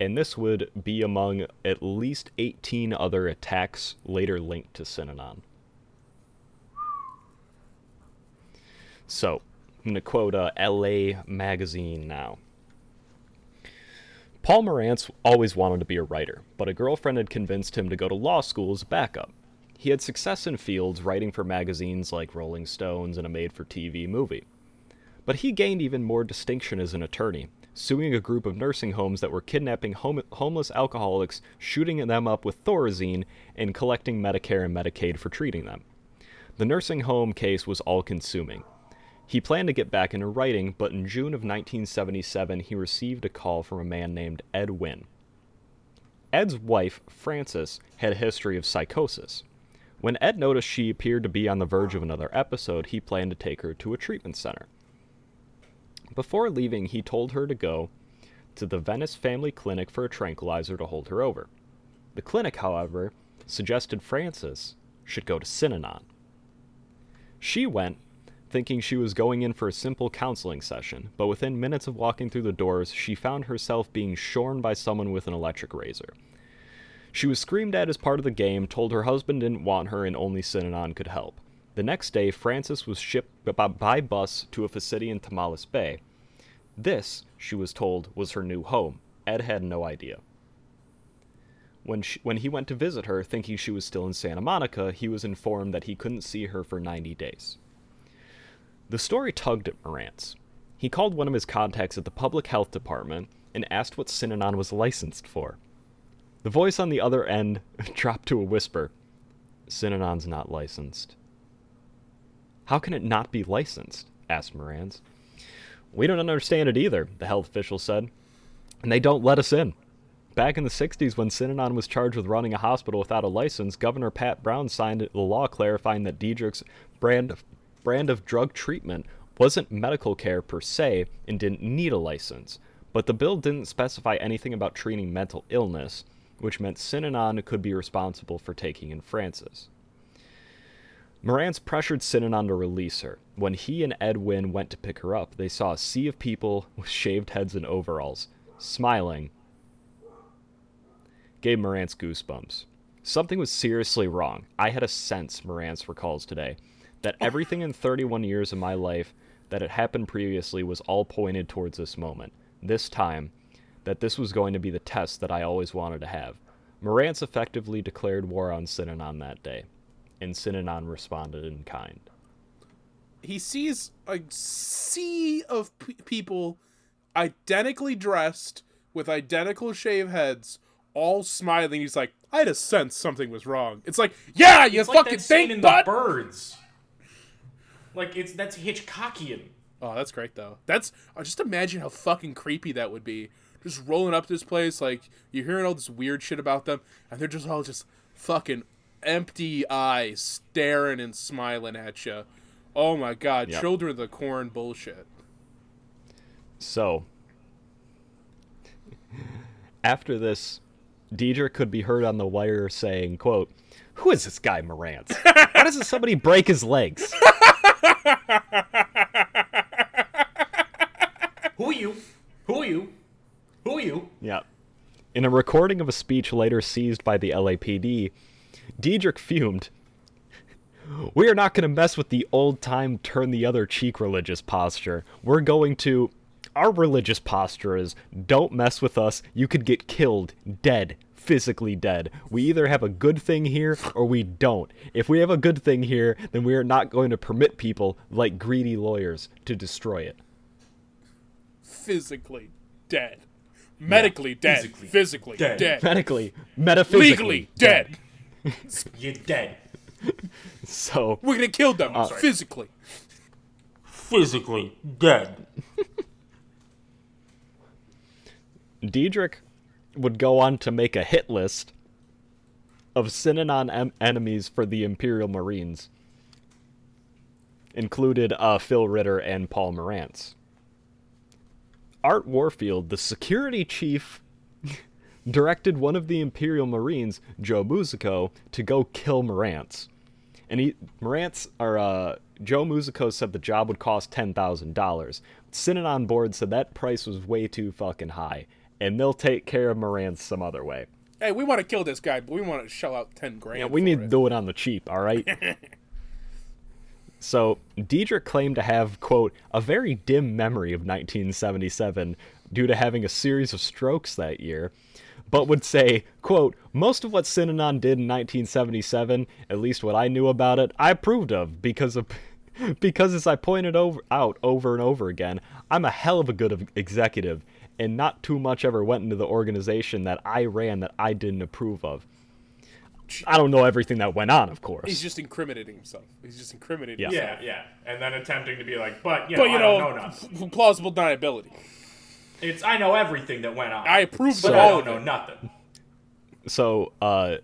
And this would be among at least 18 other attacks later linked to Synanon. So, I'm going to quote uh, LA Magazine now. Paul Morantz always wanted to be a writer, but a girlfriend had convinced him to go to law school as a backup. He had success in fields writing for magazines like Rolling Stones and a made for TV movie. But he gained even more distinction as an attorney, suing a group of nursing homes that were kidnapping home- homeless alcoholics, shooting them up with Thorazine, and collecting Medicare and Medicaid for treating them. The nursing home case was all consuming. He planned to get back into writing, but in June of 1977, he received a call from a man named Ed Wynn. Ed's wife, Frances, had a history of psychosis. When Ed noticed she appeared to be on the verge of another episode, he planned to take her to a treatment center. Before leaving, he told her to go to the Venice family clinic for a tranquilizer to hold her over. The clinic, however, suggested Frances should go to Synanon. She went, thinking she was going in for a simple counseling session, but within minutes of walking through the doors, she found herself being shorn by someone with an electric razor. She was screamed at as part of the game, told her husband didn't want her and only Synanon could help. The next day, Frances was shipped by bus to a facility in Tomales Bay. This, she was told, was her new home. Ed had no idea. When, she, when he went to visit her, thinking she was still in Santa Monica, he was informed that he couldn't see her for 90 days. The story tugged at Morantz. He called one of his contacts at the public health department and asked what Synanon was licensed for. The voice on the other end dropped to a whisper Synanon's not licensed. How can it not be licensed? asked Morantz. We don't understand it either, the health official said. And they don't let us in. Back in the 60s, when Synanon was charged with running a hospital without a license, Governor Pat Brown signed the law clarifying that Dederich's brand of, brand of drug treatment wasn't medical care per se and didn't need a license. But the bill didn't specify anything about treating mental illness, which meant Synanon could be responsible for taking in Frances. Morantz pressured Synanon to release her. When he and Ed went to pick her up, they saw a sea of people with shaved heads and overalls, smiling. Gave Morantz goosebumps. Something was seriously wrong. I had a sense, Morantz recalls today, that everything in 31 years of my life that had happened previously was all pointed towards this moment. This time, that this was going to be the test that I always wanted to have. Morantz effectively declared war on Synanon that day and Synanon responded in kind. He sees a sea of p- people identically dressed with identical shave heads, all smiling. He's like, I had a sense something was wrong. It's like, yeah, you it's fucking like that scene think, in but the birds. Like it's that's Hitchcockian. Oh, that's great though. That's uh, just imagine how fucking creepy that would be. Just rolling up to this place, like you're hearing all this weird shit about them, and they're just all just fucking empty eyes staring and smiling at you. Oh my god, Yep. children of the corn bullshit. So, after this, Deidre could be heard on the wire saying, quote, Who is this guy Morant? How doesn't somebody break his legs? Who are you? Who are you? Who are you? Yeah. In a recording of a speech later seized by the LAPD, Dederich fumed. We are not going to mess with the old time turn the other cheek religious posture. We're going to. Our religious posture is don't mess with us. You could get killed, dead, physically dead. We either have a good thing here or we don't. If we have a good thing here, then we are not going to permit people, like greedy lawyers, to destroy it. Physically dead. Medically dead. Physically Physically dead. dead. Medically, metaphysically, Legally dead. You're dead. So, We're gonna kill them Uh, physically. Physically dead. Dederich would go on to make a hit list of Synanon em- enemies for the Imperial Marines. Included uh, Phil Ritter and Paul Morantz. Art Warfield, the security chief, directed one of the Imperial Marines, Joe Musico, to go kill Morantz. And he, Morantz, or uh, Joe Musico said the job would cost $10,000. Synanon board said that price was way too fucking high, and they'll take care of Moran some other way. Hey, we want to kill this guy, but we want to shell out ten grand. Yeah, we need to do it on the cheap, all right? so, Dederich claimed to have, quote, a very dim memory of 1977 due to having a series of strokes that year, but would say, quote, most of what Synanon did in 1977, at least what I knew about it, I approved of because of. Because as I pointed over, out over and over again, I'm a hell of a good executive, and not too much ever went into the organization that I ran that I didn't approve of. I don't know everything that went on, of course. He's just incriminating himself. He's just incriminating. Yeah. himself. Yeah, yeah. And then attempting to be like, but you know, But you I know, don't know nothing. plausible deniability. It's I know everything that went on. I approve but of I all don't know nothing. so uh,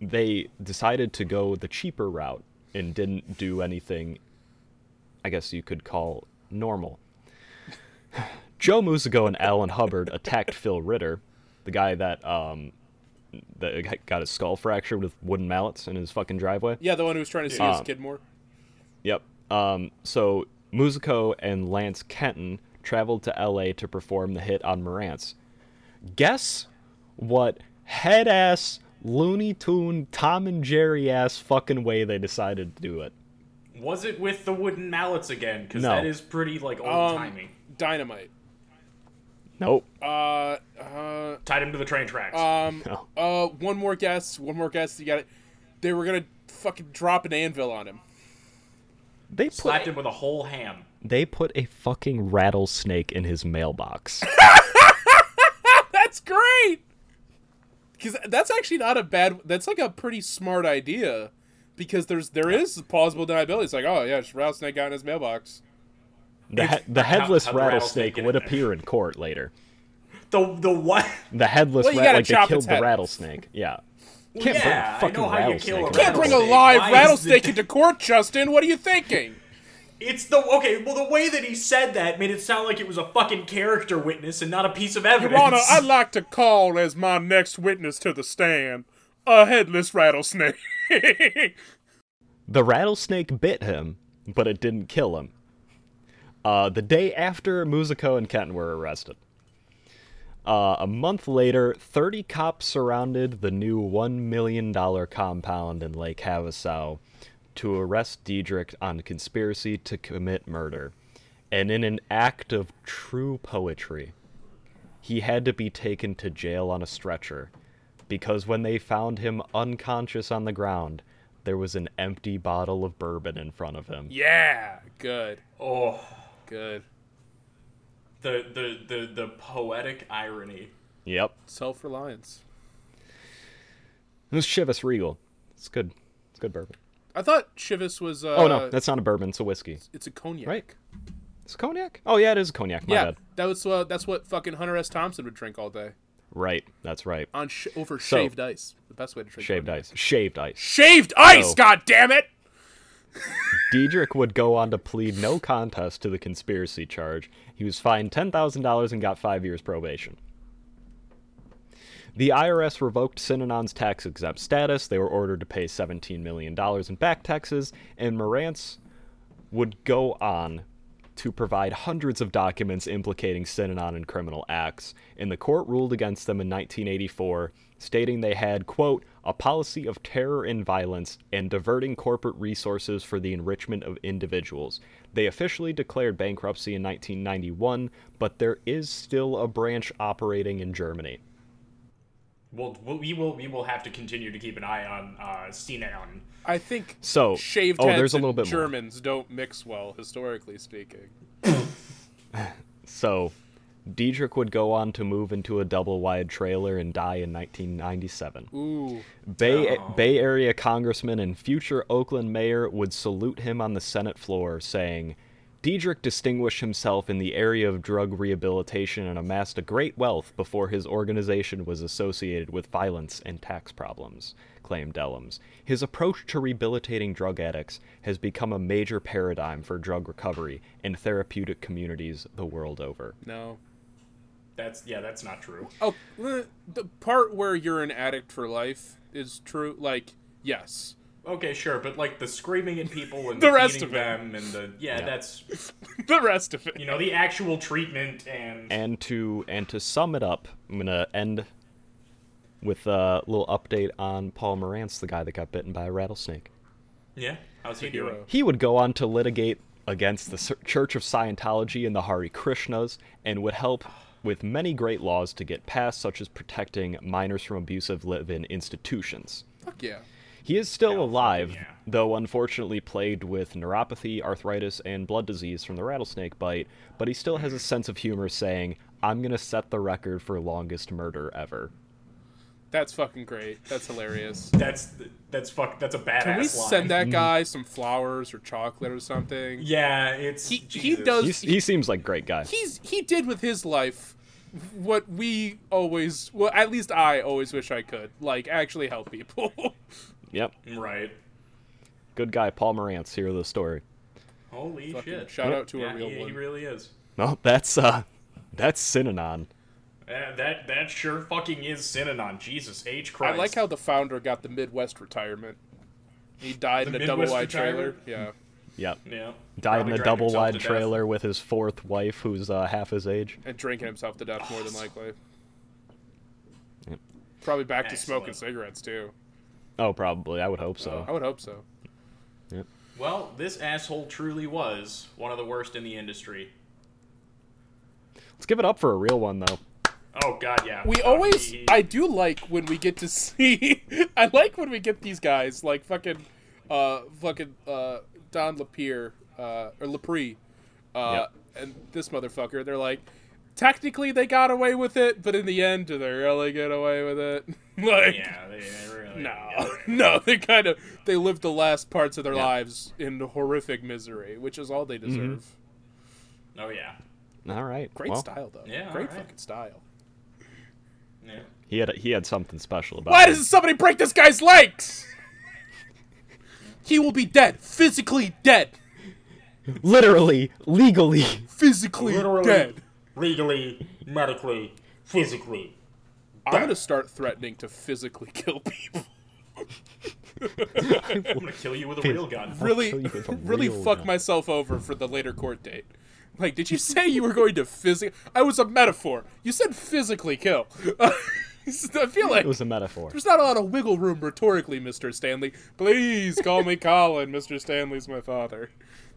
they decided to go the cheaper route and didn't do anything. I guess you could call normal. Joe Musico and Alan Hubbard attacked Phil Ritter, the guy that um that got his skull fractured with wooden mallets in his fucking driveway. Yeah, the one who was trying to see Yeah. his kid more. Yep. Um, so Musico and Lance Kenton traveled to LA to perform the hit on Morantz. Guess what head ass Looney Tune Tom and Jerry ass fucking way they decided to do it. Was it with the wooden mallets again? Because No. that is pretty like old Um, timey. Dynamite. Nope. Uh, uh, Tied him to the train tracks. um, No. uh, one more guess. One more guess. You got it. They were gonna fucking drop an anvil on him. They put Slapped him with a whole ham. they put a fucking rattlesnake in his mailbox. That's great. Because that's actually not a bad. That's like a pretty smart idea. Because there's there is plausible deniability. It's like, oh yeah, just rattlesnake got in his mailbox. The, he- the headless how'd the rattlesnake rattlesnake would appear in court later. The the what? The headless Well, you rat, like they killed the head rattlesnake. Yeah. Can't yeah, bring a I fucking know how you rattlesnake. kill a in Can't bring a live Why rattlesnake the- into court, Justin. What are you thinking? It's the okay. Well, the way that he said that made it sound like it was a fucking character witness and not a piece of evidence. Your Honor, I'd like to call as my next witness to the stand a headless rattlesnake. The rattlesnake bit him, but it didn't kill him. Uh, the day after Musico and Kenton were arrested. Uh, a month later, 30 cops surrounded the new $1 million compound in Lake Havasu to arrest Dederich on conspiracy to commit murder. And in an act of true poetry, he had to be taken to jail on a stretcher because when they found him unconscious on the ground, there was an empty bottle of bourbon in front of him. yeah, good, oh, good. the the the the poetic irony. Yep. Self reliance. It was Chivas Regal. It's good. It's good bourbon. I thought Chivas was. Uh, oh no, that's not a bourbon. It's a whiskey. it's a cognac. Right. It's a cognac. Oh yeah, it is a cognac. My Yeah, bad. that was uh, that's what fucking Hunter S. Thompson would drink all day Right. That's right. on sh- over So- shaved ice. The best way to drink Shaved cognac. ice. Shaved ice. Shaved ice. So- God damn it! Dederich would go on to plead no contest to the conspiracy charge. He was fined $10,000 and got five years probation. The IRS revoked Synanon's tax exempt status. They were ordered to pay $17 million in back taxes, and Morantz would go on to provide hundreds of documents implicating Synanon in criminal acts, and the court ruled against them in 1984, stating they had, quote, a policy of terror and violence and diverting corporate resources for the enrichment of individuals. They officially declared bankruptcy in 1991, but there is still a branch operating in Germany. We'll, we'll we will have to continue to keep an eye on uh, Sinan. I think So, shaved oh, heads there's a little bit more. Germans don't mix well, historically speaking. So, Dederich would go on to move into a double wide trailer and die in 1997. Ooh, Bay, Oh. Bay Area congressman and future Oakland mayor would salute him on the Senate floor, saying, Dederich distinguished himself in the area of drug rehabilitation and amassed a great wealth before his organization was associated with violence and tax problems, claimed Dellums. His approach to rehabilitating drug addicts has become a major paradigm for drug recovery in therapeutic communities the world over. no. That's yeah, that's not true. Oh, eh, the part where you're an addict for life is true. Like, yes. Okay, sure, but like the screaming at people and The rest beating of it. them and the yeah, that's the rest of it. you know the actual treatment and And to and to sum it up, I'm gonna end with a little update on Paul Morantz, the guy that got bitten by a rattlesnake. yeah, how's he doing? He would go on to litigate against the Church of Scientology and the Hare Krishnas, and would help with many great laws to get passed, such as protecting minors from abusive live-in institutions. Fuck yeah. He is still Hell, alive, yeah. though unfortunately plagued with neuropathy, arthritis, and blood disease from the rattlesnake bite, but he still has a sense of humor saying, I'm gonna set the record for longest murder ever. That's fucking great. That's hilarious. That's that's fuck. That's a badass Can we line. send that guy some flowers or chocolate or something? Yeah, it's He he does. He's, he seems like great guy. he's he did with his life what we always well at least I always wish I could like actually help people. Yep. right. Good guy, Paul Morantz, hero of the story. Holy Fucking shit! shout out to yeah, a real he, one. he really is. Well, that's uh That's Synanon. Uh, that that sure fucking is Synanon. Jesus H I Christ. I like how the founder got the Midwest retirement. He died The in a double wide trailer. retirement? Yeah. Yep. Yeah. Died Probably in a double wide to death. trailer with his fourth wife, who's uh, half his age. And drinking himself to death more than likely. Yep. Probably back to smoking cigarettes too. Oh, probably. I would hope so. I would hope so. Yep. Well, this asshole truly was one of the worst in the industry. Let's give it up for a real one, though. Oh God, yeah. We always, he- I do like when we get to see. I like when we get these guys like fucking, uh, fucking uh, Don Lapierre, uh, or Lapre, uh, and this motherfucker. They're like, technically they got away with it, but in the end, do they really get away with it? like, yeah, they, they really. no, no, they kind of they lived the last parts of their Yeah. lives in horrific misery, which is all they deserve. Oh yeah. All right. Great well, style though. Yeah, great alright. fucking style. Yeah. He had he had something special about Why him. doesn't somebody break this guy's legs? He will be dead, physically dead, Literally, legally. physically Literally, dead. legally, medically, physically. I'm gonna start threatening to physically kill people. I'm gonna kill you with a real gun. Really, kill you with a really real fuck gun. myself over for the later court date. Like, did you say you were going to physically? I was a metaphor. You said physically kill. I feel like It was a metaphor. there's not a lot of wiggle room rhetorically, Mr. Stanley. Please call me Colin. Mr. Stanley's my father.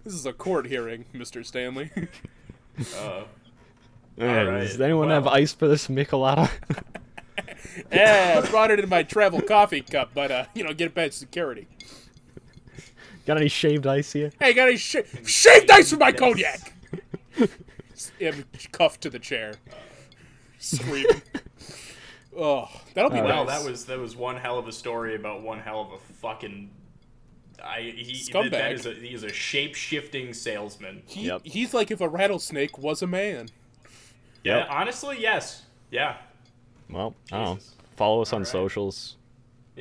This is a court hearing, Mr. Stanley. Uh, Yeah, Alright, Does anyone have ice for this Michelada? yeah, I brought it in my travel coffee cup, but uh, you know, get it back security. Got any shaved ice here? Hey, got any sh- shaved ice for my cognac? Him cuffed to the chair, screaming. Oh, that'll be uh, All well, that was that was one hell of a story about one hell of a fucking. I he Scumbag. that- that is a, he is a shape shifting salesman. He, Yep. He's like if a rattlesnake was a man. Yeah, honestly, yes. Yeah, Well, I don't know. Follow us on Alright. socials.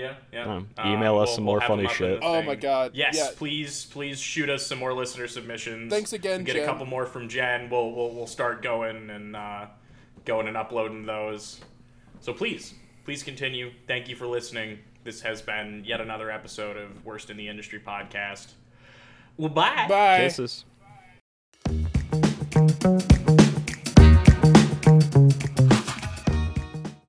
Yeah, yeah. Um, Uh, email us we'll- some we'll more funny them up in shit. Oh my God, Yes, yeah. please, please shoot us some more listener submissions. Thanks again, Get Jen. a couple more from Jen. We'll we'll, we'll start going and uh, going and uploading those. So please, please continue. Thank you for listening. This has been yet another episode of Worst in the Industry podcast. Well, bye. Bye. Kisses.